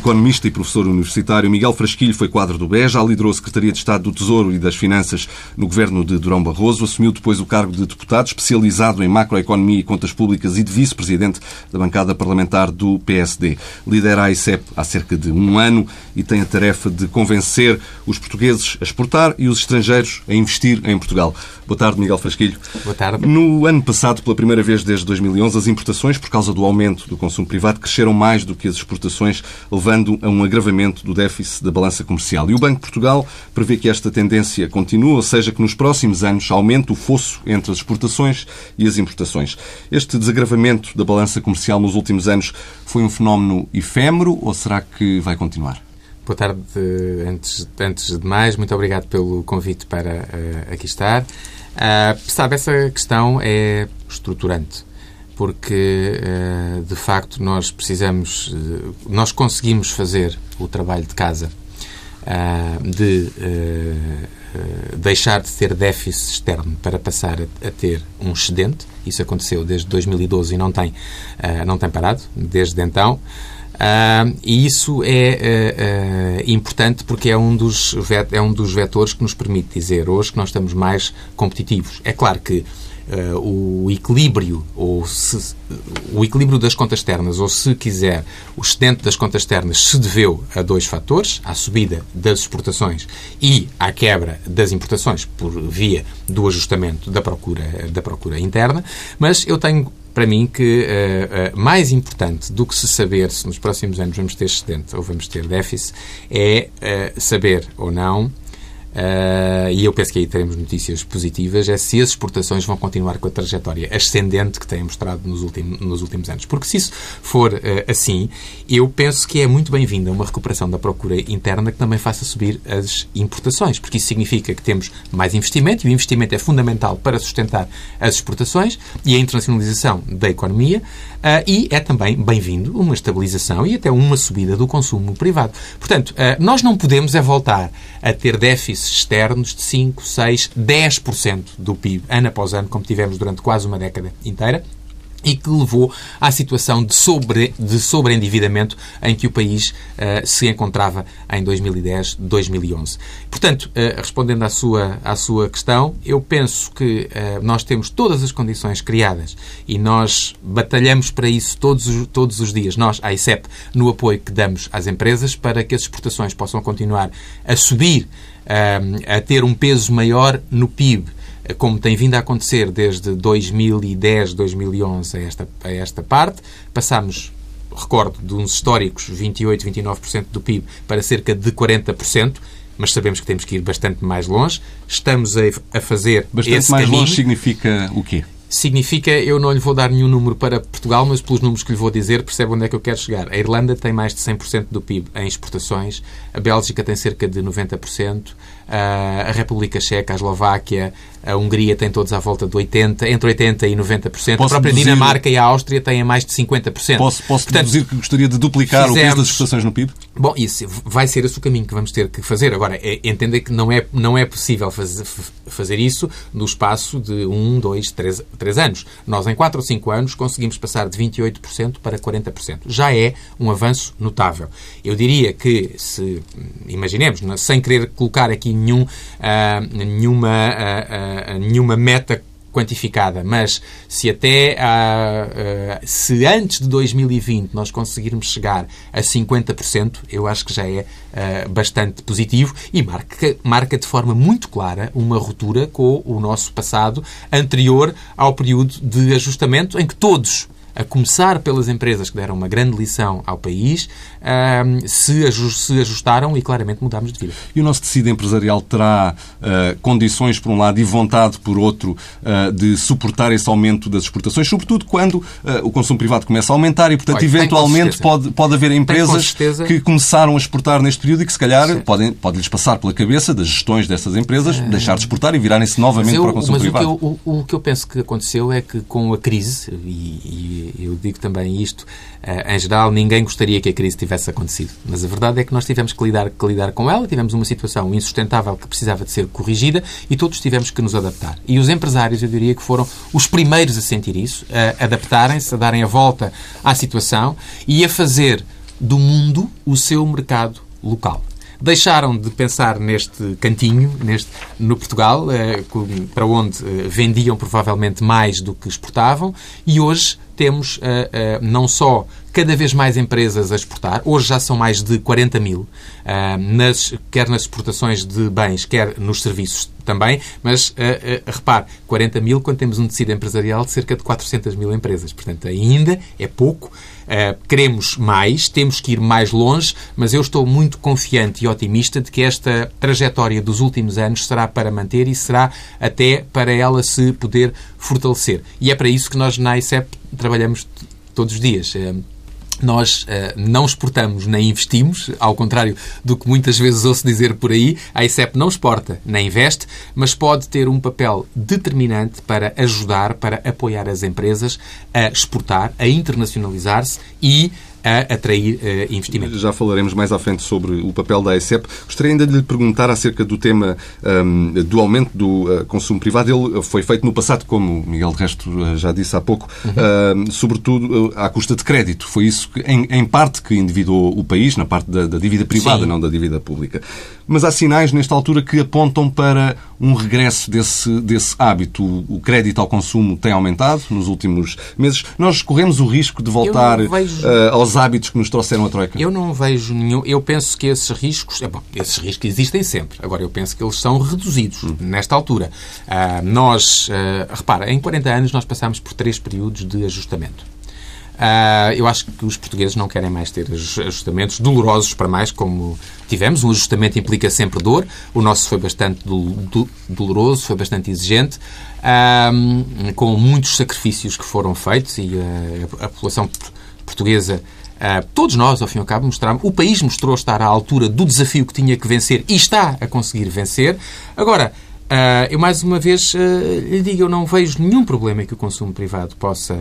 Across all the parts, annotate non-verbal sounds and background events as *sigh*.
economista e professor universitário. Miguel Frasquilho foi quadro do BES, já liderou a Secretaria de Estado do Tesouro e das Finanças no governo de Durão Barroso, assumiu depois o cargo de deputado especializado em macroeconomia e contas públicas e de vice-presidente da bancada parlamentar do PSD. Lidera a ICEP há cerca de um ano e tem a tarefa de convencer os portugueses a exportar e os estrangeiros a investir em Portugal. Boa tarde, Miguel Frasquilho. Boa tarde. No ano passado, pela primeira vez desde 2011, as importações, por causa do aumento do consumo privado, cresceram mais do que as exportações, levando a um agravamento do déficit da balança comercial. E o Banco de Portugal prevê que esta tendência continue, ou seja, que nos próximos anos aumente o fosso entre as exportações e as importações. Este desagravamento da balança comercial nos últimos anos foi um fenómeno efêmero ou será que vai continuar? Boa tarde. Antes, antes de mais, muito obrigado pelo convite para uh, aqui estar. Uh, sabe, essa questão é estruturante porque uh, de facto nós precisamos, uh, nós conseguimos fazer o trabalho de casa uh, de deixar de ter déficit externo para passar a, ter um excedente. Isso aconteceu desde 2012 e não tem, não tem parado desde então. Uh, e isso é importante porque é um, dos é um dos vetores que nos permite dizer hoje que nós estamos mais competitivos. É claro que o equilíbrio ou se, o equilíbrio das contas externas ou se quiser o excedente das contas externas se deveu a dois fatores à subida das exportações e à quebra das importações por via do ajustamento da procura da procura interna. Mas eu tenho para mim que uh, uh, mais importante do que se saber se nos próximos anos vamos ter excedente ou vamos ter déficit é uh, saber ou não Uh, e eu penso que aí teremos notícias positivas, é se as exportações vão continuar com a trajetória ascendente que têm mostrado nos, ultim, nos últimos anos. Porque se isso for uh, assim, eu penso que é muito bem-vinda uma recuperação da procura interna que também faça subir as importações, porque isso significa que temos mais investimento, e o investimento é fundamental para sustentar as exportações e a internacionalização da economia, uh, e é também bem-vindo uma estabilização e até uma subida do consumo privado. Portanto, nós não podemos é voltar a ter déficit externos de 5, 6, 10% do PIB, ano após ano, como tivemos durante quase uma década inteira e que levou à situação de, sobre, de sobreendividamento em que o país uh, se encontrava em 2010, 2011. Portanto, uh, respondendo à sua, à sua questão, eu penso que uh, nós temos todas as condições criadas e nós batalhamos para isso todos, os, todos os dias, nós, a ICEP, no apoio que damos às empresas para que as exportações possam continuar a subir a ter um peso maior no PIB, como tem vindo a acontecer desde 2010, 2011 a esta, a esta parte. Passamos, recordo, de uns históricos 28, 29% do PIB para cerca de 40%. Mas sabemos que temos que ir bastante mais longe. Estamos a, a fazer Bastante mais caminho. longe significa o quê? Significa, eu não lhe vou dar nenhum número para Portugal, mas pelos números que lhe vou dizer, percebe onde é que eu quero chegar. A Irlanda tem mais de 100% do PIB em exportações, a Bélgica tem cerca de 90%, a República Checa, a Eslováquia, a Hungria tem todos à volta de 80%, entre 80% e 90%. Posso a própria deduzir... Dinamarca e a Áustria têm mais de 50%. Posso, posso Portanto, deduzir que gostaria de duplicar fizemos... o peso das exportações no PIB? Bom, isso vai ser esse o caminho que vamos ter que fazer. Agora, é, entender que não é, não é possível fazer, fazer isso no espaço de 1, 2, 3, 3 anos. Nós, em 4 ou 5 anos, conseguimos passar de 28% para 40%. Já é um avanço notável. Eu diria que, se imaginemos, sem querer colocar aqui nenhum, uh, nenhuma, uh, uh, nenhuma meta quantificada, mas se até uh, uh, se antes de 2020 nós conseguirmos chegar a 50%, eu acho que já é uh, bastante positivo e marca, marca de forma muito clara uma ruptura com o nosso passado anterior ao período de ajustamento em que todos a começar pelas empresas que deram uma grande lição ao país, se, ajustaram e claramente mudámos de vida. E o nosso tecido empresarial terá uh, condições, por um lado, e vontade, por outro, uh, de suportar esse aumento das exportações, sobretudo quando uh, o consumo privado começa a aumentar e, portanto, Olha, eventualmente pode, pode haver empresas que começaram a exportar neste período e que, se calhar, podem, pode-lhes passar pela cabeça das gestões dessas empresas deixar de exportar e virarem-se novamente eu, para o consumo privado. O que, eu, o, o que eu penso que aconteceu é que com a crise, e, e eu digo também isto, em geral, ninguém gostaria que a crise tivesse tivesse acontecido. Mas a verdade é que nós tivemos que lidar, que lidar com ela, tivemos uma situação insustentável que precisava de ser corrigida e todos tivemos que nos adaptar. E os empresários, eu diria que foram os primeiros a sentir isso, a adaptarem-se, a darem a volta à situação e a fazer do mundo o seu mercado local deixaram de pensar neste cantinho, neste, no Portugal, eh, para onde eh, vendiam provavelmente mais do que exportavam, e hoje temos eh, não só cada vez mais empresas a exportar. Hoje já são mais de 40 mil, nas, quer nas exportações de bens, quer nos serviços também. Mas repare, 40 mil quando temos um tecido empresarial de cerca de 400 mil empresas. Portanto, ainda é pouco. Uh, queremos mais, temos que ir mais longe, mas eu estou muito confiante e otimista de que esta trajetória dos últimos anos será para manter e será até para ela se poder fortalecer. E é para isso que nós na ICEP trabalhamos todos os dias. Uh, nós uh, não exportamos nem investimos, ao contrário do que muitas vezes ouço dizer por aí, a ICEP não exporta nem investe, mas pode ter um papel determinante para ajudar, para apoiar as empresas a exportar, a internacionalizar-se e a atrair uh, investimento. Já falaremos mais à frente sobre o papel da ESEP. Gostaria ainda de lhe perguntar acerca do tema um, do aumento do uh, consumo privado. Ele foi feito no passado, como Miguel de Resto uh, já disse há pouco, uhum. sobretudo à custa de crédito. Foi isso, que, em, em, parte, que endividou o país, na parte da, da dívida privada, Sim. não da dívida pública. Mas há sinais, nesta altura, que apontam para um regresso desse, desse hábito. O crédito ao consumo tem aumentado nos últimos meses. Nós corremos o risco de voltar vejo... aos aos hábitos que nos trouxeram a Troika? Eu não vejo nenhum. Eu penso que esses riscos. É bom, esses riscos existem sempre. Agora, eu penso que eles são reduzidos hum. nesta altura. Uh, nós. Uh, repara, em 40 anos nós passámos por três períodos de ajustamento. Uh, eu acho que os portugueses não querem mais ter ajustamentos dolorosos para mais, como tivemos. Um ajustamento implica sempre dor. O nosso foi bastante do, do, doloroso, foi bastante exigente, uh, com muitos sacrifícios que foram feitos e uh, a população portuguesa todos nós, ao fim e ao cabo, mostramos. O país mostrou estar à altura do desafio que tinha que vencer e está a conseguir vencer. Agora, uh, eu mais uma vez uh, lhe digo, eu não vejo nenhum problema em que o consumo privado possa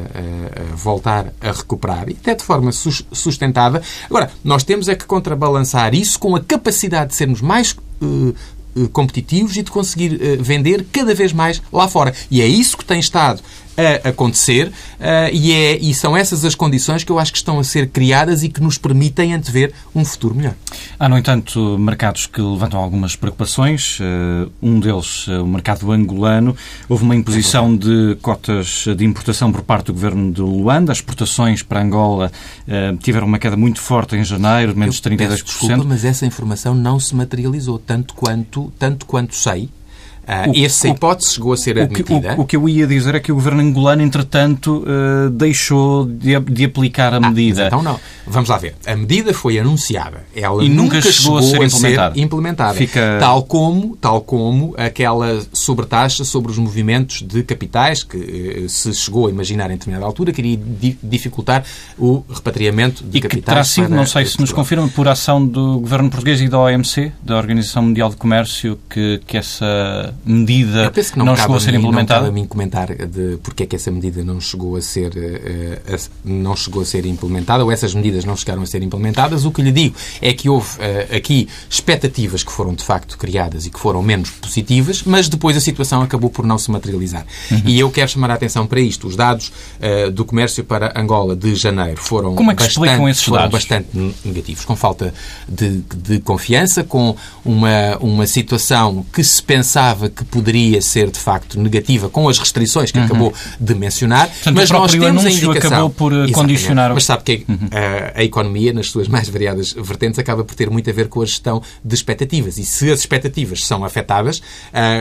voltar a recuperar, e até de forma sustentada. Agora, nós temos é que contrabalançar isso com a capacidade de sermos mais competitivos e de conseguir vender cada vez mais lá fora. E é isso que tem estado a acontecer uh, e, é, e são essas as condições que eu acho que estão a ser criadas e que nos permitem antever um futuro melhor. Há, no entanto, mercados que levantam algumas preocupações. Uh, um deles, uh, o mercado angolano. Houve uma imposição de cotas de importação por parte do governo de Luanda. As exportações para Angola tiveram uma queda muito forte em janeiro, de menos de 32%. Peço desculpa, mas essa informação não se materializou, tanto quanto, tanto quanto sei Uh, o, essa hipótese chegou a ser admitida. O que, o, o que, eu ia dizer é que o governo angolano, entretanto, uh, deixou de, de, aplicar a ah, medida. então não. Vamos lá ver. A medida foi anunciada. Ela e nunca, chegou, chegou, a, ser, a implementada. ser implementada. Fica... Tal, como, tal como aquela sobretaxa sobre os movimentos de capitais que uh, se chegou a imaginar em determinada altura que iria di dificultar o repatriamento de e capitais. Que terá sido, não sei se nos confirma, por ação do governo português e da OMC, da Organização Mundial de Comércio, que, que essa medida não, não chegou a ser implementada? Não cabe a mim comentar de porque é que essa medida não chegou a ser uh, não chegou a ser implementada ou essas medidas não chegaram a ser implementadas. O que lhe digo é que houve uh, aqui expectativas que foram de facto criadas e que foram menos positivas, mas depois a situação acabou por não se materializar. Uhum. E eu quero chamar a atenção para isto. Os dados uh, do comércio para Angola de janeiro foram Como é que bastante, explicam esses foram dados? bastante negativos, com falta de, de confiança, com uma, uma situação que se pensava que poderia ser, de facto, negativa com as restrições que uhum. acabou de mencionar, Portanto, mas nós temos a indicação... acabou por eh, condicionar... Mas sabe que uhum. a, a, economia, nas suas mais variadas vertentes, acaba por ter muito a ver com a gestão de expectativas. E se as expectativas são afetadas, uh,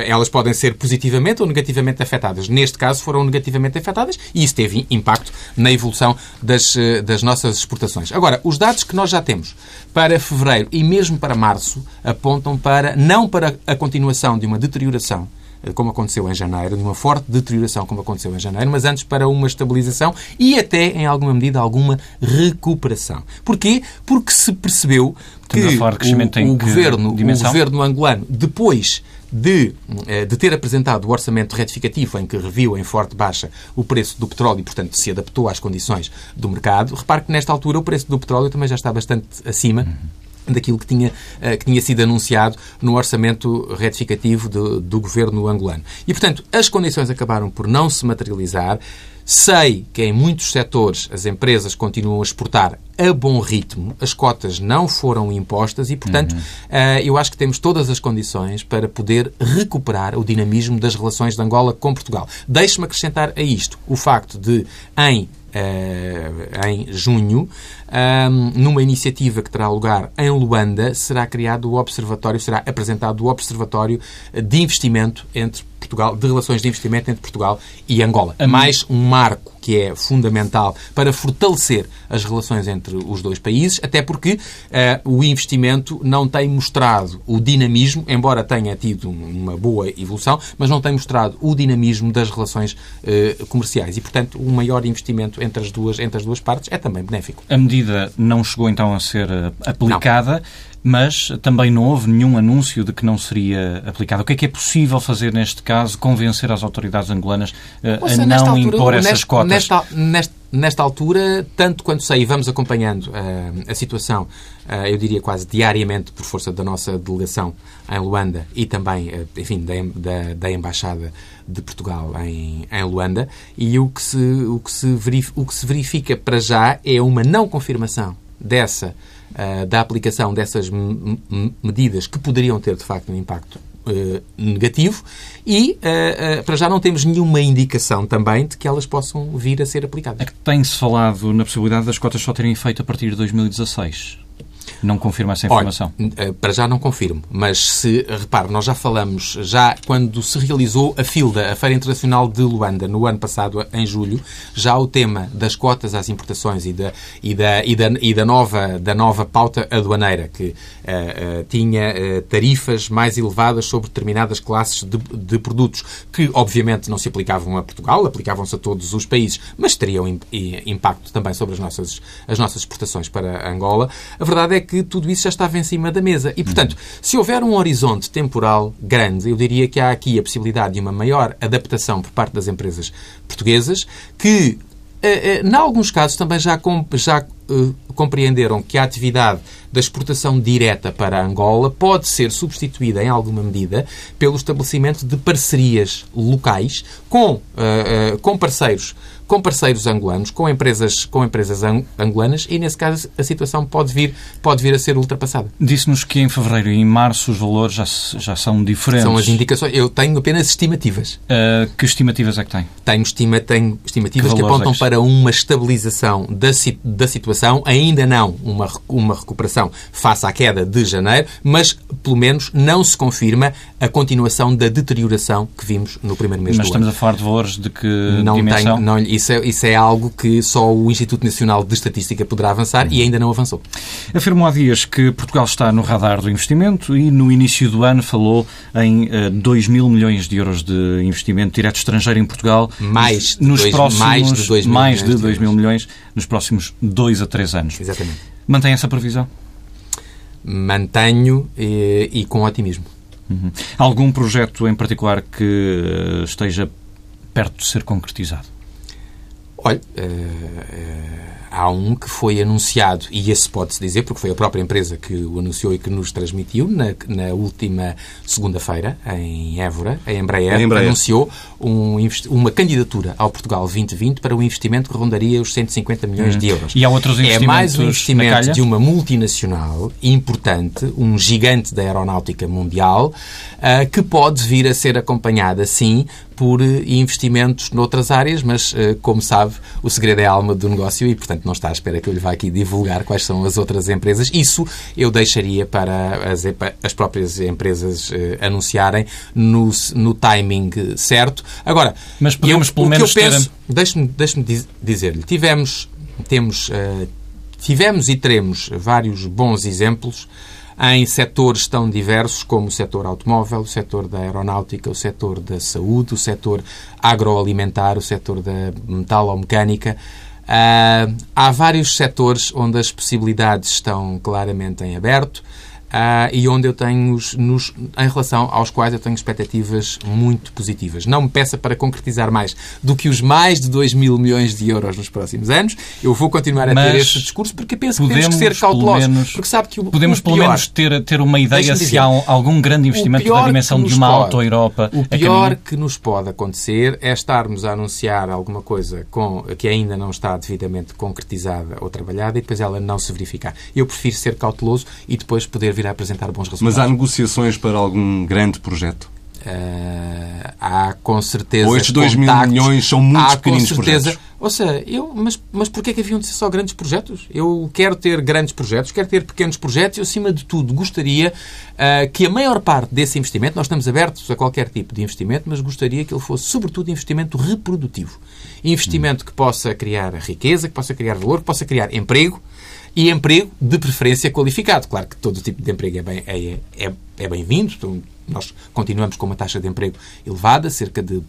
elas podem ser positivamente ou negativamente afetadas. Neste caso, foram negativamente afetadas e isso teve impacto na evolução das, eh, das nossas exportações. Agora, os dados que nós já temos para fevereiro e mesmo para março apontam para, não para a continuação de uma deterioração como aconteceu em janeiro, de uma forte deterioração, como aconteceu em janeiro, mas antes para uma estabilização e até, em alguma medida, alguma recuperação. Porquê? Porque se percebeu que o, o, governo, o governo angolano, depois de, eh, de ter apresentado o orçamento retificativo em que reviu em forte baixa o preço do petróleo e, portanto, se adaptou às condições do mercado, repare que nesta altura o preço do petróleo também já está bastante acima. Uhum daquilo que tinha, eh, que tinha sido anunciado no orçamento retificativo do, do governo angolano. E, portanto, as condições acabaram por não se materializar Sei que em muitos setores as empresas continuam a exportar a bom ritmo, as cotas não foram impostas e, portanto, uhum. uh, eu acho que temos todas as condições para poder recuperar o dinamismo das relações de Angola com Portugal. Deixe-me acrescentar a isto o facto de, em Uh, em junho, um, numa iniciativa que terá lugar em Luanda, será criado o Observatório, será apresentado o Observatório de Investimento entre Portugal, de relações de investimento entre Portugal e Angola. Mais um marco que é fundamental para fortalecer as relações entre os dois países, até porque uh, o investimento não tem mostrado o dinamismo, embora tenha tido uma boa evolução, mas não tem mostrado o dinamismo das relações uh, comerciais. E, portanto, o maior investimento entre as duas, entre as duas partes é também benéfico. A medida não chegou então a ser eh, aplicada. Não mas também não houve nenhum anúncio de que não seria aplicado. O que é que é possível fazer neste caso, convencer as autoridades angolanas uh, a não altura, impor essas nesta, cotas? Nesta, nesta, nesta, altura, tanto quanto sei, vamos acompanhando uh, a situação, uh, eu diria quase diariamente, por força da nossa delegação em Luanda e também, enfim, da, da, da, Embaixada de Portugal em, em Luanda, e o que, se, o, que se o que se verifica para já é uma não confirmação dessa uh, da aplicação dessas medidas que poderiam ter, de facto, um impacto uh, negativo e, uh, para já, não temos nenhuma indicação também de que elas possam vir a ser aplicadas. É que tem-se falado na possibilidade das cotas só terem efeito a partir de 2016. Não confirma essa informação? Olha, eh, para já não confirmo, mas se, repare, nós já falamos, já quando se realizou a FILDA, a Feira Internacional de Luanda, no ano passado, em julho, já o tema das cotas às importações e da, e da, e da, e da, nova, da nova pauta aduaneira, que uh, uh, tinha uh, tarifas mais elevadas sobre determinadas classes de, de, produtos, que obviamente não se aplicavam a Portugal, aplicavam-se a todos os países, mas teriam impacto também sobre as nossas, as nossas exportações para Angola. A verdade é que que tudo isso já estava em cima da mesa. E, portanto, se houver um horizonte temporal grande, eu diria que há aqui a possibilidade de uma maior adaptação por parte das empresas portuguesas que eh, eh, em alguns casos também já, já uh, compreenderam que a atividade da exportação direta para Angola pode ser substituída em alguma medida pelo estabelecimento de parcerias locais com, com parceiros com parceiros angolanos, com empresas, com empresas angolanas e, nesse caso, a situação pode vir, pode vir a ser ultrapassada. Disse-nos que em fevereiro e em março os valores já, já são diferentes. São as indicações. Eu tenho apenas estimativas. Uh, que estimativas é que tem? Tenho, estima, tenho estimativas que, que apontam é que... para uma estabilização da, da situação, ainda não uma, uma recuperação face à queda de janeiro, mas, pelo menos, não se confirma a continuação da deterioração que vimos no primeiro mês mas do ano. Mas estamos a falar de valores de que não dimensão? Tenho, não, isso é, isso é algo que só o Instituto Nacional de Estatística poderá avançar e ainda não avançou. Afirmou há dias que Portugal está no radar do investimento e no início do ano falou em uh, eh, 2 mil milhões de euros de investimento direto estrangeiro em Portugal. Mais de nos dois, próximos, mais de 2 mil, mais de 2 mil milhões nos próximos 2 a 3 anos. Exatamente. Mantém essa previsão? Mantenho e, e com otimismo. Uhum. Algum projeto em particular que uh, esteja perto de ser concretizado? Olha, uh, uh, há um que foi anunciado, e esse pode-se dizer, porque foi a própria empresa que o anunciou e que nos transmitiu, na, na última segunda-feira, em Évora, a Embraer, Embraer. anunciou um, uma candidatura ao Portugal 2020 para um investimento que rondaria os 150 milhões hum. de euros. E há outros investimentos É mais um investimento de uma multinacional importante, um gigante da aeronáutica mundial, uh, que pode vir a ser acompanhada, sim, por eh, investimentos noutras áreas, mas, eh, como sabe, o segredo é a alma do negócio e, portanto, não está à espera que eu lhe vá aqui divulgar quais são as outras empresas. Isso eu deixaria para as, as próprias empresas eh, anunciarem no, no timing certo. Agora, mas podemos, eu, pelo menos, que eu penso, ter... deixe-me deixe dizer-lhe, tivemos, temos, uh, tivemos e teremos vários bons exemplos em setores tão diversos como o setor automóvel, o setor da aeronáutica, o setor da saúde, o setor agroalimentar, o setor da metalomecânica. Uh, há vários setores onde as possibilidades estão claramente em aberto. Uh, e onde eu tenho, nos, em relação aos quais eu tenho expectativas muito positivas. Não me peça para concretizar mais do que os mais de 2 mil milhões de euros nos próximos anos. Eu vou continuar a Mas ter este discurso porque penso que temos que ser cautelosos. Menos, porque sabe que o, podemos o pelo menos ter, ter uma ideia se há algum grande investimento da dimensão de uma auto-Europa. O pior que nos pode acontecer é estarmos a anunciar alguma coisa com, que ainda não está devidamente concretizada ou trabalhada e depois ela não se verificar. Eu prefiro ser cauteloso e depois poder vir a apresentar bons resultados. Mas há negociações para algum grande projeto? Uh, há com certeza. Ou estes 2 mil milhões são muitos há, pequeninos certeza, projetos. Ou seja, eu, mas, mas porquê é que haviam de ser só grandes projetos? Eu quero ter grandes projetos, quero ter pequenos projetos e, acima de tudo, gostaria uh, que a maior parte desse investimento, nós estamos abertos a qualquer tipo de investimento, mas gostaria que ele fosse, sobretudo, investimento reprodutivo. Investimento hum. que possa criar riqueza, que possa criar valor, que possa criar emprego e emprego de preferência qualificado. Claro que todo tipo de emprego é bem-vindo, é, é, é bem-vindo. Então, nós continuamos com uma taxa de emprego elevada, cerca de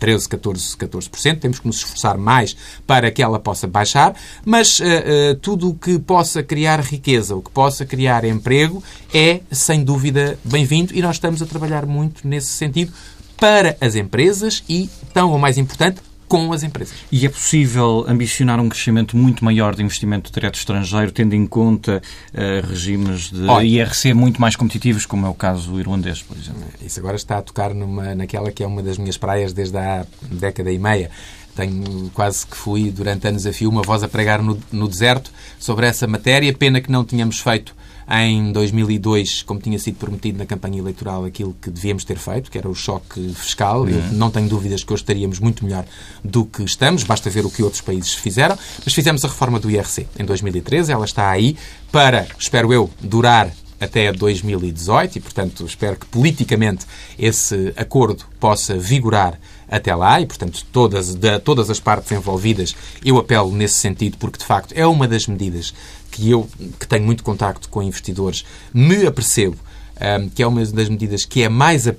13, 14, 14%. Temos que nos esforçar mais para que ela possa baixar, mas uh, uh, tudo o que possa criar riqueza, o que possa criar emprego, é, sem dúvida, bem-vindo e nós estamos a trabalhar muito nesse sentido para as empresas e, tão ou mais importante, com as empresas. E é possível ambicionar um crescimento muito maior de investimento direto estrangeiro, tendo em conta uh, regimes de Olha, IRC muito mais competitivos, como é o caso irlandês, por exemplo? Isso agora está a tocar numa, naquela que é uma das minhas praias desde há década e meia tenho quase que fui durante anos a fio uma voz a pregar no, no deserto sobre essa matéria. Pena que não tínhamos feito em 2002, como tinha sido prometido na campanha eleitoral, aquilo que devíamos ter feito, que era o choque fiscal. Uhum. Eu não tenho dúvidas que hoje estaríamos muito melhor do que estamos, basta ver o que outros países fizeram. Mas fizemos a reforma do IRC em 2013, ela está aí para, espero eu, durar até 2018 e, portanto, espero que politicamente esse acordo possa vigorar até lá e, portanto, todas, de, todas as partes envolvidas, eu apelo nesse sentido, porque, de facto, é uma das medidas que eu, que tenho muito contacto com investidores, me apercebo um, que é uma das medidas que é, mais, uh,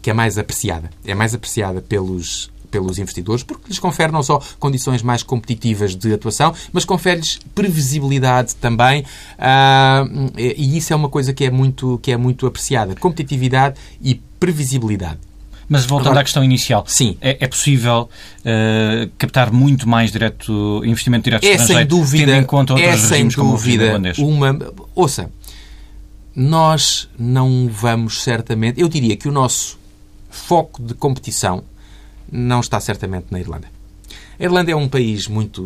que é mais apreciada. É mais apreciada pelos, pelos investidores, porque lhes confere não só condições mais competitivas de atuação, mas confere-lhes previsibilidade também, uh, e isso é uma coisa que é muito, que é muito apreciada. Competitividade e previsibilidade. Mas voltando Agora, à questão inicial, sim. é, é possível uh, captar muito mais direto, investimento direto é estrangeiro, sem dúvida, tendo em conta outros é sem dúvida uma Ouça, nós não vamos certamente... Eu diria que o nosso foco de competição não está certamente na Irlanda. A Irlanda é um país muito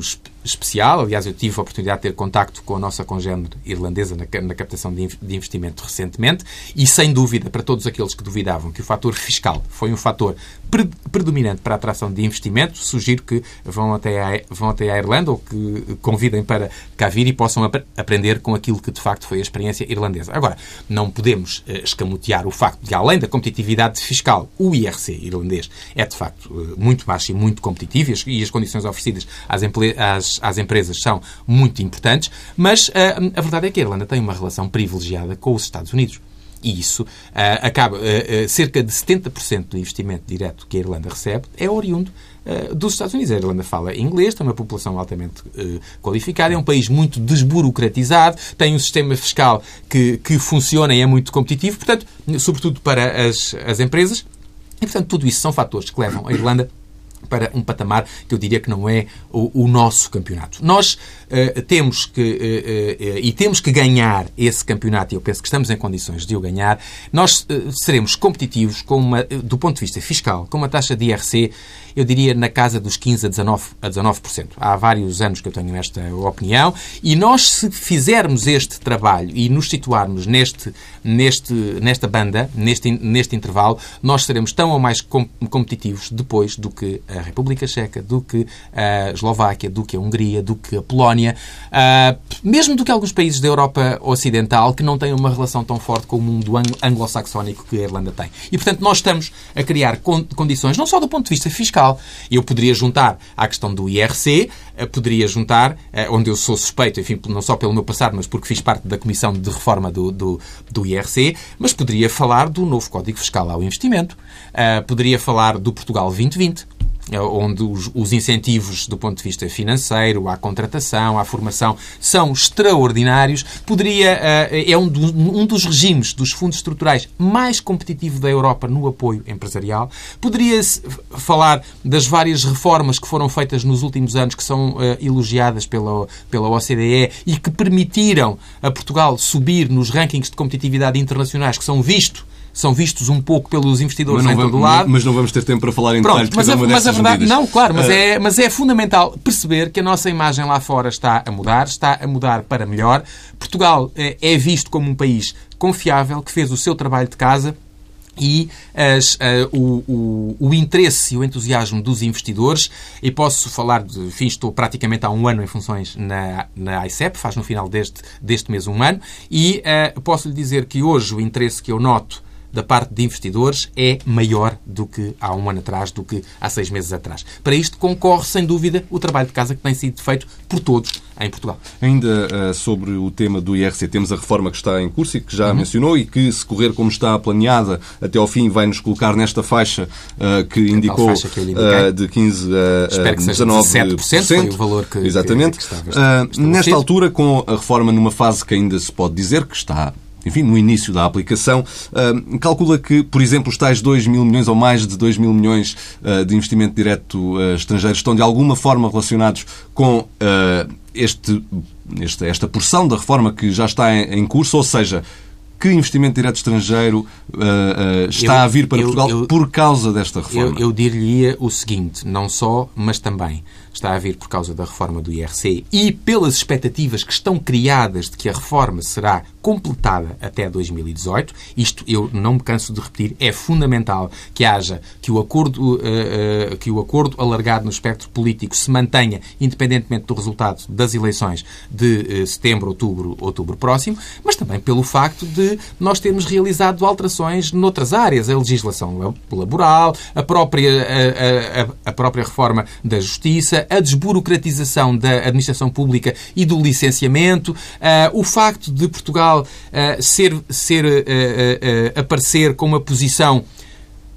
especial. Aliás, eu tive a oportunidade de ter contacto com a nossa congênere irlandesa na, captação de, investimento recentemente e, sem dúvida, para todos aqueles que duvidavam que o fator fiscal foi um fator pre, predominante para a atração de investimento, sugiro que vão até, a, vão até à Irlanda ou que convidem para cá vir e possam ap aprender com aquilo que, de facto, foi a experiência irlandesa. Agora, não podemos uh, escamotear o facto de, além da competitividade fiscal, o IRC irlandês é, de facto, uh, muito baixo e muito competitivo e as, e as condições oferecidas às, às às, empresas são muito importantes, mas uh, a verdade é que a Irlanda tem uma relação privilegiada com os Estados Unidos. E isso uh, acaba. Uh, cerca de 70% do investimento direto que a Irlanda recebe é oriundo dos Estados Unidos. A Irlanda fala inglês, tem uma população altamente qualificada, é um país muito desburocratizado, tem um sistema fiscal que, que funciona e é muito competitivo, portanto, sobretudo para as, as empresas. E, portanto, tudo isso são fatores que levam a Irlanda para um patamar que eu diria que não é o, o nosso campeonato. Nós uh, temos que, uh, uh, e temos que ganhar esse campeonato, e eu penso que estamos em condições de o ganhar, nós seremos competitivos com uma, do ponto de vista fiscal, com uma taxa de IRC, eu diria na casa dos 15% a 19%. A 19%. Há vários anos que eu tenho esta opinião, e nós, se fizermos este trabalho e nos situarmos neste, neste, nesta banda, neste, neste intervalo, nós seremos tão ou mais competitivos depois do que a República Checa, do que a Eslováquia, do que a Hungria, do que a Polónia, uh, mesmo do que alguns países da Europa Ocidental que não têm uma relação tão forte com o mundo anglo-saxónico que a Irlanda tem. E, portanto, nós estamos a criar condições, não só do ponto de vista fiscal, eu poderia juntar à questão do IRC, uh, poderia juntar, uh, onde eu sou suspeito, enfim, não só pelo meu passado, mas porque fiz parte da Comissão de Reforma do, do, do IRC, mas poderia falar do novo Código Fiscal ao Investimento, poderia falar do Portugal 2020, onde os, os, incentivos do ponto de vista financeiro, à contratação, à formação, são extraordinários. Poderia, é um, do, um dos regimes dos fundos estruturais mais competitivo da Europa no apoio empresarial. Poderia-se falar das várias reformas que foram feitas nos últimos anos, que são elogiadas pela, pela OCDE e que permitiram a Portugal subir nos rankings de competitividade internacionais que são vistos são vistos um pouco pelos investidores em todo o lado. Mas não vamos ter tempo para falar em detalhes mas, a, mas a verdade, medidas. não, claro, mas, uh... é, mas é fundamental perceber que a nossa imagem lá fora está a mudar, está a mudar para melhor. Portugal é, é visto como um país confiável, que fez o seu trabalho de casa e as, uh, o, o, o, interesse e o entusiasmo dos investidores. E posso falar de, enfim, estou praticamente há um ano em funções na, na ICEP, faz no final deste, deste mês um ano, e uh, posso lhe dizer que hoje o interesse que eu noto da parte de investidores é maior do que há um ano atrás, do que há seis meses atrás. Para isto concorre, sem dúvida, o trabalho de casa que tem sido feito por todos em Portugal. Ainda uh, sobre o tema do IRC, temos a reforma que está em curso e que já uhum. mencionou e que, se correr como está planeada, até ao fim vai nos colocar nesta faixa uh, que indicou faixa que uh, de 15 a, a 19%. 17%, foi o valor que, Exatamente. Que, que estava nesta altura, com a reforma numa fase que ainda se pode dizer que está enfim, no início da aplicação, uh, calcula que, por exemplo, os tais 2 mil milhões ou mais de 2 mil milhões uh, de investimento direto uh, estrangeiro estão de alguma forma relacionados com este, este, esta porção da reforma que já está em, em curso, ou seja, que investimento direto estrangeiro está eu, a vir para eu, Portugal eu, por causa desta reforma? Eu, eu dir-lhe o seguinte, não só, mas também está a vir por causa da reforma do IRC e pelas expectativas que estão criadas de que a reforma será completada até 2018. Isto eu não me canso de repetir, é fundamental que haja que o acordo uh, uh, que o acordo alargado no espectro político se mantenha independentemente do resultado das eleições de uh, setembro, outubro, outubro próximo, mas também pelo facto de nós termos realizado alterações noutras áreas, a legislação laboral, a própria a, a, a própria reforma da justiça, a desburocratização da administração pública e do licenciamento, o facto de Portugal uh, ser, ser uh, uh, aparecer com uma posição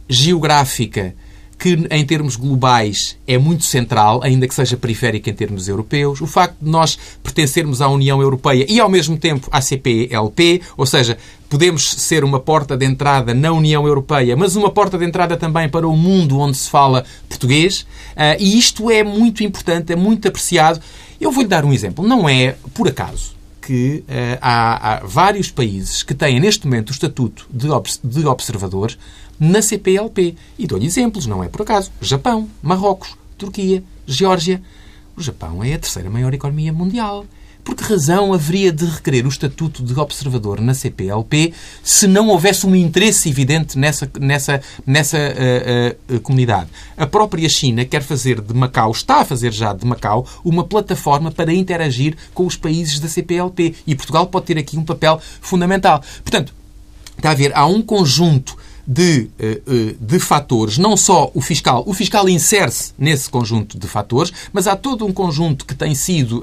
geográfica que, em termos globais, é muito central, ainda que seja periférica em termos europeus. O facto de nós pertencermos à União Europeia e, ao mesmo tempo, à CPLP, ou seja, podemos ser uma porta de entrada na União Europeia, mas uma porta de entrada também para o mundo onde se fala português. e isto é muito importante, é muito apreciado. Eu vou-lhe dar um exemplo. Não é por acaso que uh, há, há, vários países que têm neste momento o estatuto de, obs de observador na CPLP. E dou-lhe exemplos, não é por acaso. Japão, Marrocos, Turquia, Geórgia. O Japão é a terceira maior economia mundial. Por que razão haveria de requerer o estatuto de observador na CPLP se não houvesse um interesse evidente nessa, nessa, nessa uh, uh, comunidade? A própria China quer fazer de Macau, está a fazer já de Macau, uma plataforma para interagir com os países da CPLP. E Portugal pode ter aqui um papel fundamental. Portanto, está a ver, há um conjunto de, de fatores, não só o fiscal. O fiscal insere-se nesse conjunto de fatores, mas há todo um conjunto que tem sido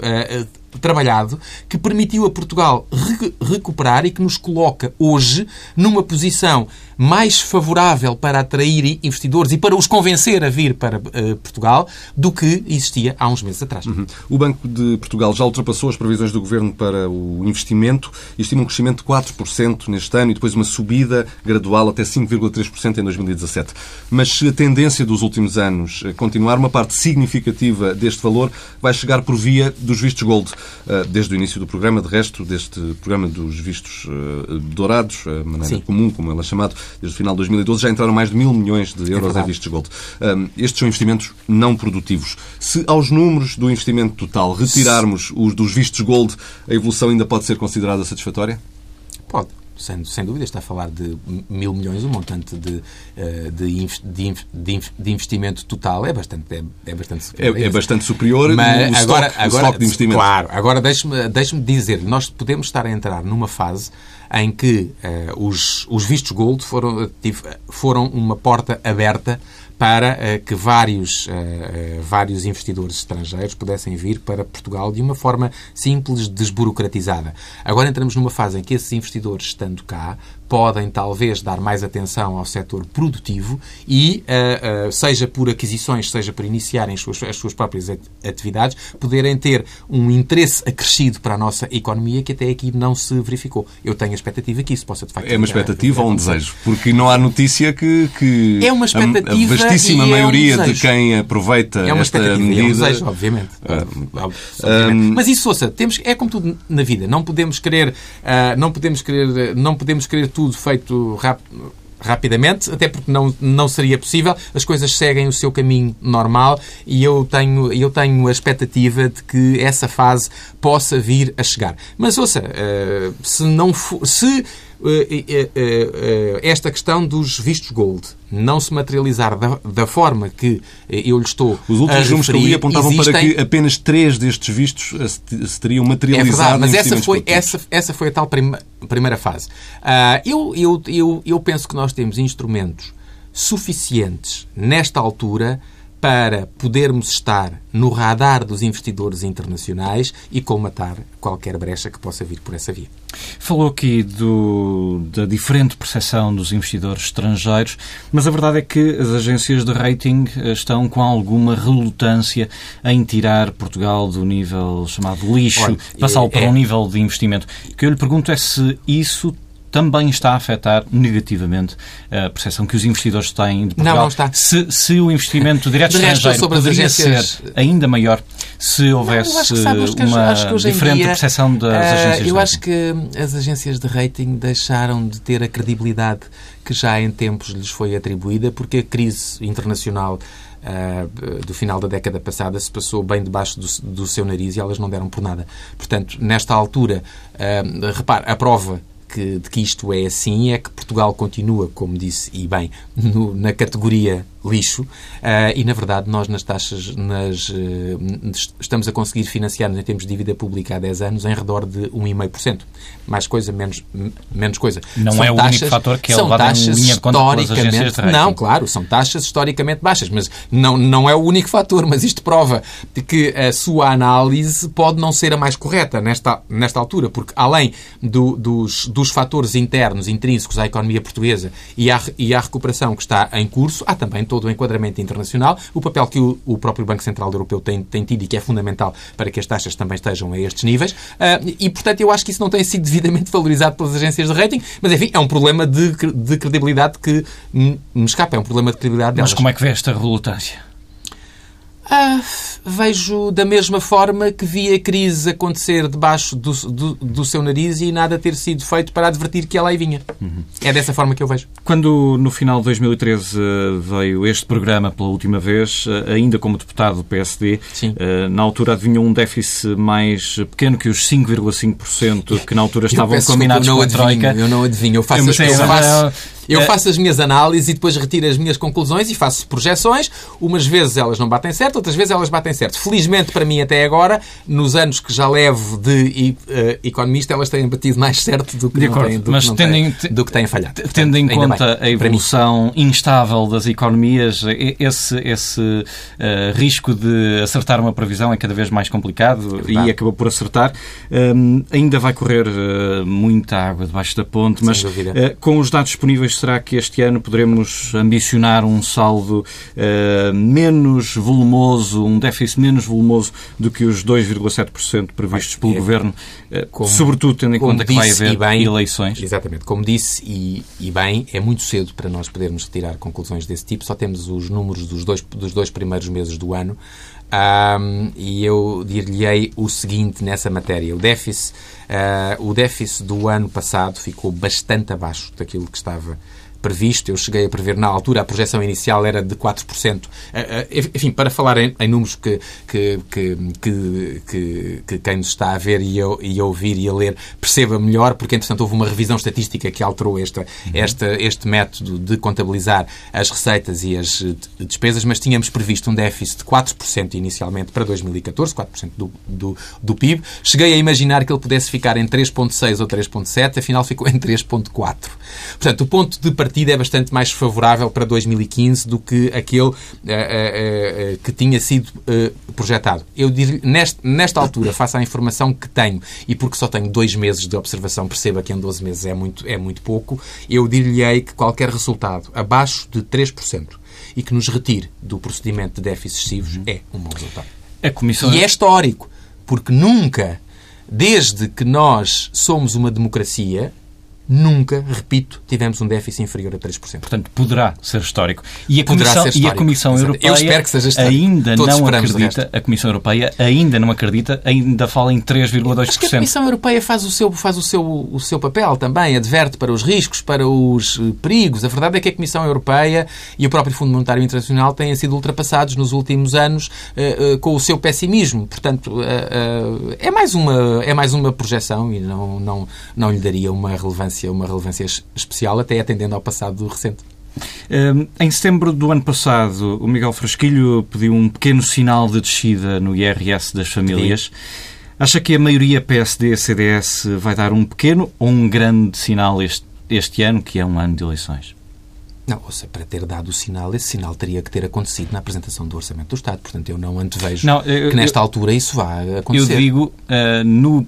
trabalhado que permitiu a Portugal re recuperar e que nos coloca hoje numa posição mais favorável para atrair investidores e para os convencer a vir para uh, Portugal do que existia há uns meses atrás. Uhum. O Banco de Portugal já ultrapassou as previsões do Governo para o investimento e estima um crescimento de 4% neste ano e depois uma subida gradual até 5,3% em 2017. Mas se a tendência dos últimos anos continuar, uma parte significativa deste valor vai chegar por via dos vistos Gold. Eh, desde o início do programa, de resto, deste programa dos vistos eh, dourados, a maneira Sim. comum, como ele é chamado, desde o final de 2012, já entraram mais de mil milhões de euros é em vistos gold. Estes são investimentos não produtivos. Se aos números do investimento total retirarmos os dos vistos gold, a evolução ainda pode ser considerada satisfatória? Pode sem, sem dúvida, está a falar de mil milhões, o montante de, eh, de, de, investimento total é bastante, é, é bastante superior. É, é bastante superior Mas agora, agora, de investimento. Claro, agora deixe-me deixe dizer, nós podemos estar a entrar numa fase em que uh, os, os vistos gold foram, foram uma porta aberta para uh, que vários, uh, vários investidores estrangeiros pudessem vir para Portugal de uma forma simples, desburocratizada. Agora entramos numa fase em que esses investidores, estando cá, podem talvez dar mais atenção ao setor produtivo e, uh, uh, seja por aquisições, seja por iniciarem as suas, as suas próprias atividades, poderem ter um interesse acrescido para a nossa economia que até aqui não se verificou. Eu tenho a expectativa que isso possa de facto. É uma expectativa ou um desejo? Porque não há notícia que, que é uma expectativa a, vastíssima maioria é um de quem aproveita é uma esta medida. É um desejo, obviamente. Ah, obviamente. Mas isso, ouça, temos, é como tudo na vida. Não podemos querer, uh, não podemos querer, não podemos querer tudo feito rápido rapidamente, até porque não, não seria possível. As coisas seguem o seu caminho normal e eu tenho, eu tenho a expectativa de que essa fase possa vir a chegar. Mas ouça, uh, se não for, se esta questão dos vistos gold não se materializar da, da forma que eu lhe estou Os últimos números que eu li apontavam existem... para que apenas três destes vistos se teriam materializado. É verdade, mas essa foi, essa, essa foi a tal prima, primeira fase. Uh, eu, eu, eu, eu penso que nós temos instrumentos suficientes nesta altura para podermos estar no radar dos investidores internacionais e colmatar qualquer brecha que possa vir por essa via. Falou aqui do, da diferente percepção dos investidores estrangeiros, mas a verdade é que as agências de rating eh, estão com alguma relutância em tirar Portugal do nível chamado lixo, passá-lo para é... um nível de investimento. O que eu lhe pergunto é se isso também está a afetar negativamente a percepção que os investidores têm de Portugal. Não, não está. Se, se o investimento *laughs* direto estrangeiro sobre poderia agências... ser ainda maior se houvesse não, que, sabe, que, uma acho que diferente dia, percepção das uh, agências Eu acho que as agências de rating deixaram de ter a credibilidade que já em tempos lhes foi atribuída, porque a crise internacional Uh, do final da década passada se passou bem debaixo do, do, seu nariz e elas não deram por nada. Portanto, nesta altura, uh, repare, a prova que, de que isto é assim é que Portugal continua, como disse e bem, no, na categoria lixo uh, e, na verdade, nós nas taxas nas, uh, estamos a conseguir financiar em termos de dívida pública há 10 anos em redor de 1,5%. Mais coisa, menos, menos coisa. Não são é taxas, o único fator que é são taxas historicamente, Não, claro, são taxas historicamente baixas, mas não, não é o único fator, mas isto prova de que a sua análise pode não ser a mais correta nesta, nesta altura, porque além do, dos, dos fatores internos, intrínsecos à economia portuguesa e à, e à recuperação que está em curso, há também todo o enquadramento internacional, o papel que o, o próprio Banco Central Europeu tem, tem tido e que é fundamental para que as taxas também estejam a estes níveis. Uh, e, portanto, eu acho que isso não tem sido devidamente valorizado pelas agências de rating, mas, enfim, é um problema de, de credibilidade que me escapa, é um problema de credibilidade delas. Mas como é que vê esta relutância? Ah, vejo da mesma forma que vi a crise acontecer debaixo do, do, do, seu nariz e nada ter sido feito para advertir que ela aí vinha. Uhum. É dessa forma que eu vejo. Quando no final de 2013 veio este programa pela última vez, eh, ainda como deputado do PSD, Sim. Eh, na altura adivinhou um déficit mais pequeno que os 5,5% *laughs* que na altura estavam combinados com a Troika. Eu não adivinho, eu faço, eu faço, eu é. faço as minhas análises e depois retiro as minhas conclusões e faço projeções. Umas vezes elas não batem certo, outras vezes elas batem certo. Felizmente para mim até agora, nos anos que já levo de uh, economista, elas têm batido mais certo do que, acordo, têm, do, mas que tendo em, do que têm falhado. Tendo em conta bem, a evolução instável das economias, esse, esse uh, risco de acertar uma previsão é cada vez mais complicado é e acabou por acertar. Um, ainda vai correr uh, muita água debaixo da ponte, mas com os dados disponíveis será que este ano poderemos ambicionar um saldo uh, menos volumoso, um déficit menos volumoso do que os 2,7% previstos pelo é, Governo, uh, como, sobretudo tendo em conta que vai haver bem, eleições? Exatamente. Como disse, e, e, bem, é muito cedo para nós podermos retirar conclusões desse tipo. Só temos os números dos dois, dos dois primeiros meses do ano. Um, e eu dir-lhe-ei o seguinte nessa matéria. O déficit, uh, o déficit do ano passado ficou bastante abaixo daquilo que estava previsto. Eu cheguei a prever, na altura, a projeção inicial era de 4%. Eh, eh, enfim, para falar em, em números que, que, que, que, que, quem nos está a ver e a, e a, ouvir e a ler perceba melhor, porque, entretanto, houve uma revisão estatística que alterou esta, esta, este método de contabilizar as receitas e as despesas, mas tínhamos previsto um déficit de 4% inicialmente para 2014, 4% do, do, do PIB. Cheguei a imaginar que ele pudesse ficar em 3,6% ou 3,7%, afinal ficou em 3,4%. Portanto, o ponto de partida partida é bastante mais favorável para 2015 do que aquele que tinha sido projetado. Eu diria, nesta, nesta altura, face à informação que tenho, e porque só tenho dois meses de observação, perceba que em 12 meses é muito, é muito pouco, eu dir-lhe-ei que qualquer resultado abaixo de 3% e que nos retire do procedimento de déficits excessivos uhum. é um bom resultado. A Comissão... E é histórico, porque nunca, desde que nós somos uma democracia, nunca, repito, tivemos um déficit inferior a 3%. Portanto, poderá ser histórico. E a Comissão. E a Comissão Europeia Eu espero que seja ainda não acredita, a Comissão Europeia ainda não acredita, ainda fala em 3,2%. Acho que a Comissão Europeia faz o seu faz o seu o seu papel também, adverte para os riscos, para os eh, perigos. A verdade é que a Comissão Europeia e o próprio Fundo Monetário Internacional têm sido ultrapassados nos últimos anos uh, uh, com o seu pessimismo. Portanto, uh, é mais uma é mais uma projeção e não não não lhe daria uma relevância relevância, uma relevância especial, até atendendo ao passado recente. Hum, em setembro do ano passado, o Miguel Frasquilho pediu um pequeno sinal de descida no IRS das famílias. Sim. Acha que a maioria PSD-CDS vai dar um pequeno ou um grande sinal este, este ano, que é um ano de eleições? Não, ou seja, para ter dado o sinal, esse sinal teria que ter acontecido na apresentação do Orçamento do Estado. Portanto, eu não antevejo não, eu, que nesta eu, altura isso vá acontecer. Eu digo uh, no, uh,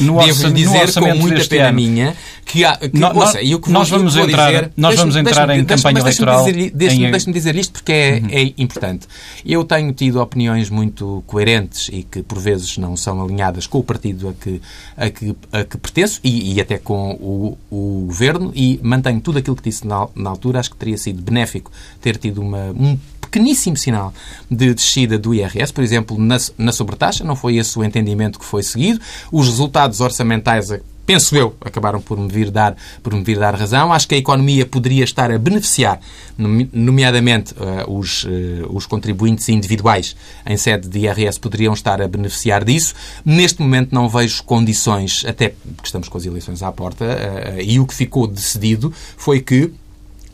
no, orça, dizer no orçamento com muita pena ano. minha que há... Que, no, ouça, eu que nós vamos vou entrar, dizer, nós vamos entrar em campanha eleitoral... Deixe-me dizer, dizer isto porque é, uhum. é importante. Eu tenho tido opiniões muito coerentes e que, por vezes, não são alinhadas com o partido a que, a que, a que pertenço e, e até com o, o Governo e mantenho tudo aquilo que disse na, na altura. Acho que teria sido benéfico ter tido uma, um pequeníssimo sinal de descida do IRS, por exemplo, na, na sobretaxa, não foi esse o entendimento que foi seguido. Os resultados orçamentais penso eu, acabaram por me vir dar, por me vir dar razão. Acho que a economia poderia estar a beneficiar, nomeadamente uh, os, uh, os contribuintes individuais em sede de IRS poderiam estar a beneficiar disso. Neste momento não vejo condições, até porque estamos com as eleições à porta, uh, e o que ficou decidido foi que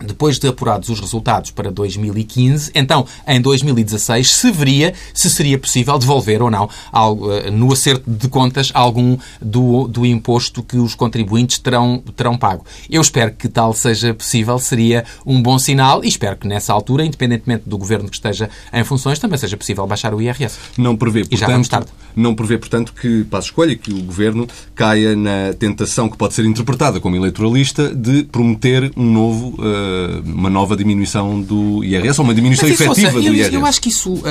depois de apurados os resultados para 2015, então em 2016 se veria se seria possível devolver ou não eh, no acerto de contas algum do, do imposto que os contribuintes terão, terão pago. Eu espero que tal seja possível, seria um bom sinal e espero que nessa altura, independentemente do governo que esteja em funções, também seja possível baixar o IRS. Não prevê, portanto, e já vamos tarde. Não prevê, portanto, que passe escolha que o governo caia na tentação que pode ser interpretada como eleitoralista de prometer um novo uh, uma nova diminuição do IRS ou uma diminuição Mas, efetiva do IRS. Eu acho que isso uh, uh,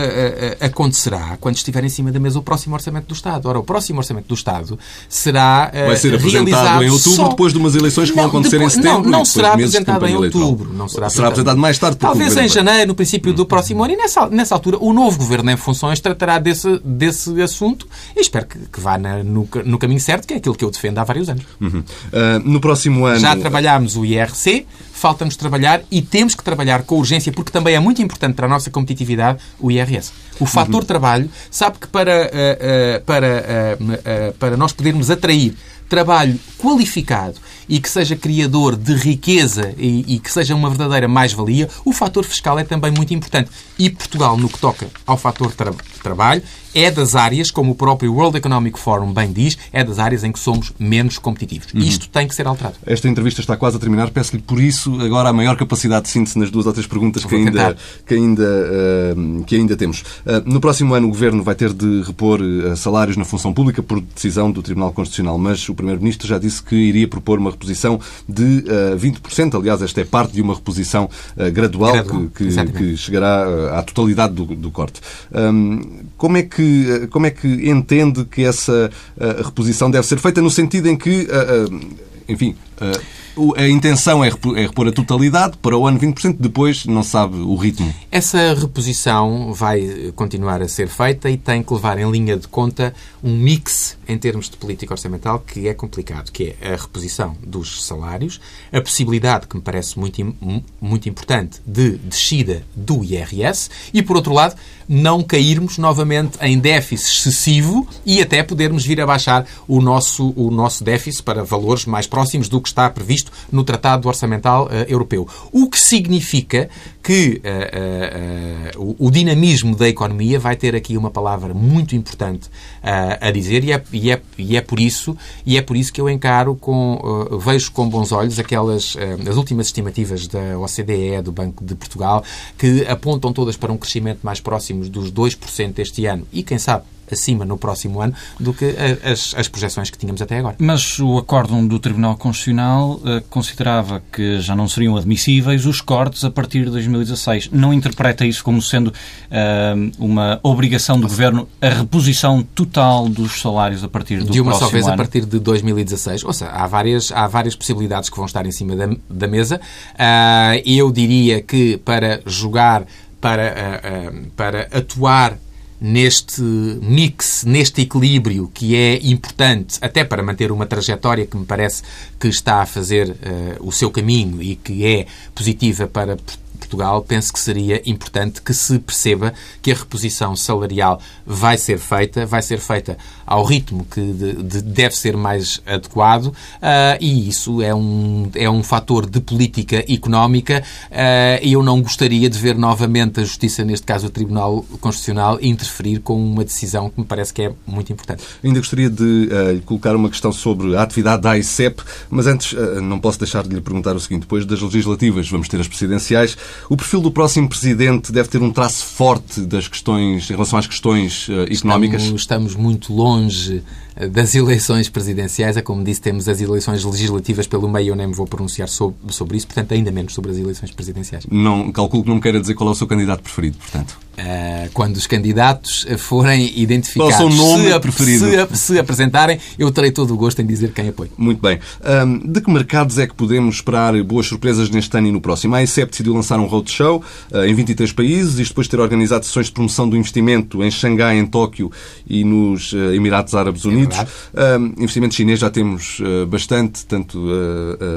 acontecerá quando estiver em cima da mesa o próximo Orçamento do Estado. Ora, o próximo Orçamento do Estado será uh, Vai ser apresentado em outubro, só... depois de umas eleições que não, vão acontecer depois, em setembro. Não, não será apresentado em outubro. Não será, será apresentado mais tarde. Talvez em janeiro, no princípio do próximo ano. E nessa, nessa altura, o novo Governo em funções tratará desse, desse assunto e espero que, que vá na, no, no caminho certo, que é aquilo que eu defendo há vários anos. Uhum. no próximo ano... Já trabalhámos o IRC, falta-nos trabalhar e temos que trabalhar com urgência, porque também é muito importante para a nossa competitividade o IRS. O fator uhum. trabalho, sabe que para, uh, uh, para, uh, para nós podermos atrair trabalho qualificado e que seja criador de riqueza e, e que seja uma verdadeira mais-valia, o fator fiscal é também muito importante. E Portugal, no que toca ao fator tra trabalho, é das áreas, como o próprio World Economic Forum bem diz, é das áreas em que somos menos competitivos. Uhum. Isto tem que ser alterado. Esta entrevista está quase a terminar. Peço-lhe, por isso, agora a maior capacidade de síntese nas duas ou três perguntas que ainda, que ainda, uh, que ainda temos. Uh, no próximo ano, o Governo vai ter de repor uh, salários na função pública por decisão do Tribunal Constitucional, mas o Primeiro-Ministro já disse que iria propor uma reposição de 20%. Aliás, esta é parte de uma reposição gradual, gradual que, que, que, chegará à totalidade do, do corte. Um, como é que, como é que entende que essa reposição deve ser feita no sentido em que, enfim, a intenção é repor a totalidade para o ano 20%, depois não sabe o ritmo. Essa reposição vai continuar a ser feita e tem que levar em linha de conta um mix em termos de política orçamental que é complicado, que é a reposição dos salários, a possibilidade, que me parece muito, muito importante, de descida do IRS e, por outro lado, não cairmos novamente em déficit excessivo e até podermos vir a baixar o nosso, o nosso déficit para valores mais próximos do que está previsto no Tratado Orçamental uh, Europeu. O que significa que que uh, uh, o, o, dinamismo da economia vai ter aqui uma palavra muito importante a dizer e é, e, é, e é por isso e é por isso que eu encaro com vejo com bons olhos aquelas as últimas estimativas da OCDE do Banco de Portugal que apontam todas para um crescimento mais próximo dos 2% este ano e quem sabe acima no próximo ano do que as, as projeções que tínhamos até agora. Mas o acórdão do Tribunal Constitucional uh, considerava que já não seriam admissíveis os cortes a partir de 2016. Não interpreta isso como sendo uh, uma obrigação do Governo a reposição total dos salários a partir do De uma só vez ano. a partir de 2016. Ou seja, há várias, há várias possibilidades que vão estar em cima da, da mesa. Uh, eu diria que para jogar, para, para atuar neste mix, neste equilíbrio que é importante até para manter uma trajetória que me parece que está a fazer uh, o seu caminho e que é positiva para Portugal, penso que seria importante que se perceba que a reposição salarial vai ser feita, vai ser feita ao ritmo que de, de, deve ser mais adequado uh, e isso é um, é um fator de política económica uh, e eu não gostaria de ver novamente a Justiça, neste caso o Tribunal Constitucional, interferir com uma decisão que me parece que é muito importante. Ainda gostaria de uh, colocar uma questão sobre a atividade da AICEP, mas antes não posso deixar de lhe perguntar o seguinte. Depois das legislativas vamos ter as presidenciais. O perfil do próximo presidente deve ter um traço forte das questões, em relação às questões uh, económicas? Estamos, estamos, muito longe eh, das eleições presidenciais. É como disse, temos as eleições legislativas pelo meio. Eu nem me vou pronunciar sobre, sobre isso, portanto, ainda menos sobre as eleições presidenciais. Não, calculo que não me queira dizer qual é o seu candidato preferido, portanto. Uh, quando os candidatos forem identificados, qual é o seu nome se, preferido? Se, se, apresentarem, eu terei todo o gosto em dizer quem apoio. Muito bem. Um, de que mercados é que podemos esperar boas surpresas neste ano e no próximo? A AECEP decidiu lançar um roadshow uh, em 23 países e depois de ter organizado sessões de promoção do investimento em Xangai, em Tóquio e nos uh, Emirados Árabes Unidos. É investimento chinês já temos bastante, tanto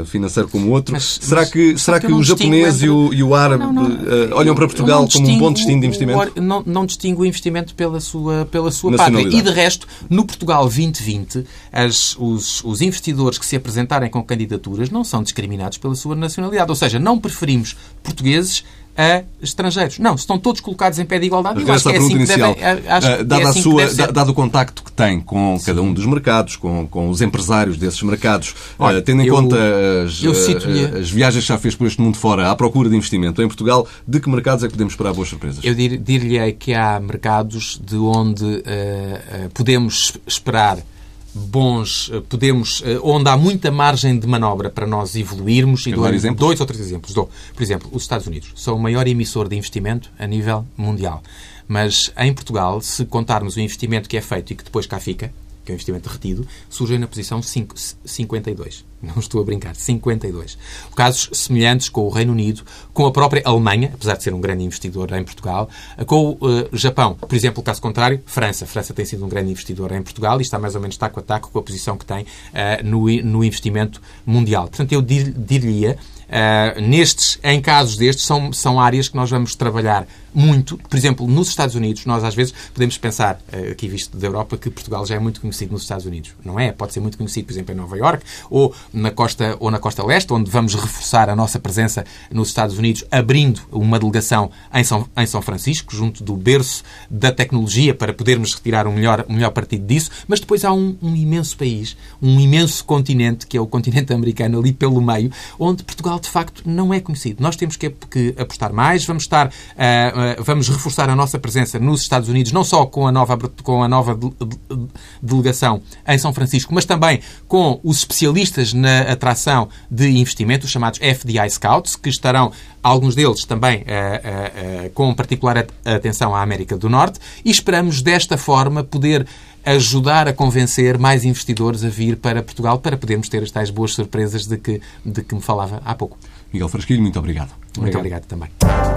financeiro como outro. Mas, será mas, que, será que, que o japonês entre... e, o, e o árabe não, não, olham para Portugal como um bom destino de investimento? não, não distingue o investimento pela sua, pela sua pátria. E, de resto, no Portugal 2020, as, os, os investidores que se apresentarem com candidaturas não são discriminados pela sua nacionalidade. Ou seja, não preferimos portugueses a estrangeiros. Não, estão todos colocados em pé de igualdade. Mas acho que é assim inicial. Deve, acho uh, dado, é assim sua, dado o contacto que tem com Sim. cada um dos mercados, com, com os empresários desses mercados, Olha, uh, tendo em eu, conta as, uh, as viagens que já fez por este mundo fora à procura de investimento em Portugal, de que mercados é que podemos esperar boas surpresas? Eu dir-lhe que há mercados de onde podemos esperar bons, eh, podemos, eh, onde há muita margem de manobra para nós evoluirmos. E dou dois ou três exemplos. Dou. Por exemplo, os Estados Unidos são o maior emissor de investimento a nível mundial. Mas em Portugal, se contarmos o investimento que é feito e que depois cá fica, que é um investimento retido, surgem na posição 5, 52. Não estou a brincar, 52. Casos semelhantes com o Reino Unido, com a própria Alemanha, apesar de ser um grande investidor em Portugal, com o uh, Japão. Por exemplo, o caso contrário, França. França tem sido um grande investidor em Portugal e está mais ou menos taco a taco com a posição que tem uh, no, no investimento mundial. Portanto, eu dir-lhe-ia Uh, nestes, em casos destes, são, são áreas que nós vamos trabalhar muito. Por exemplo, nos Estados Unidos, nós às vezes podemos pensar, uh, aqui visto da Europa, que Portugal já é muito conhecido nos Estados Unidos. Não é? Pode ser muito conhecido, por exemplo, em Nova York ou na costa, ou na costa leste, onde vamos reforçar a nossa presença nos Estados Unidos, abrindo uma delegação em São, em São Francisco, junto do berço da tecnologia, para podermos retirar o melhor, o melhor partido disso. Mas depois há um, um imenso país, um imenso continente, que é o continente americano, ali pelo meio, onde Portugal de facto não é conhecido. Nós temos que, que apostar mais, vamos estar, uh, uh, vamos reforçar a nossa presença nos Estados Unidos, não só com a nova, com a nova de, de, delegação em São Francisco, mas também com os especialistas na atração de investimento, os chamados FDI Scouts, que estarão, alguns deles também uh, com particular atenção à América do Norte, e esperamos desta forma poder ajudar a convencer mais investidores a vir para Portugal para podermos ter as tais boas surpresas de que, de que me falava há pouco. Miguel Frasquilho, muito obrigado. Muito obrigado, obrigado também.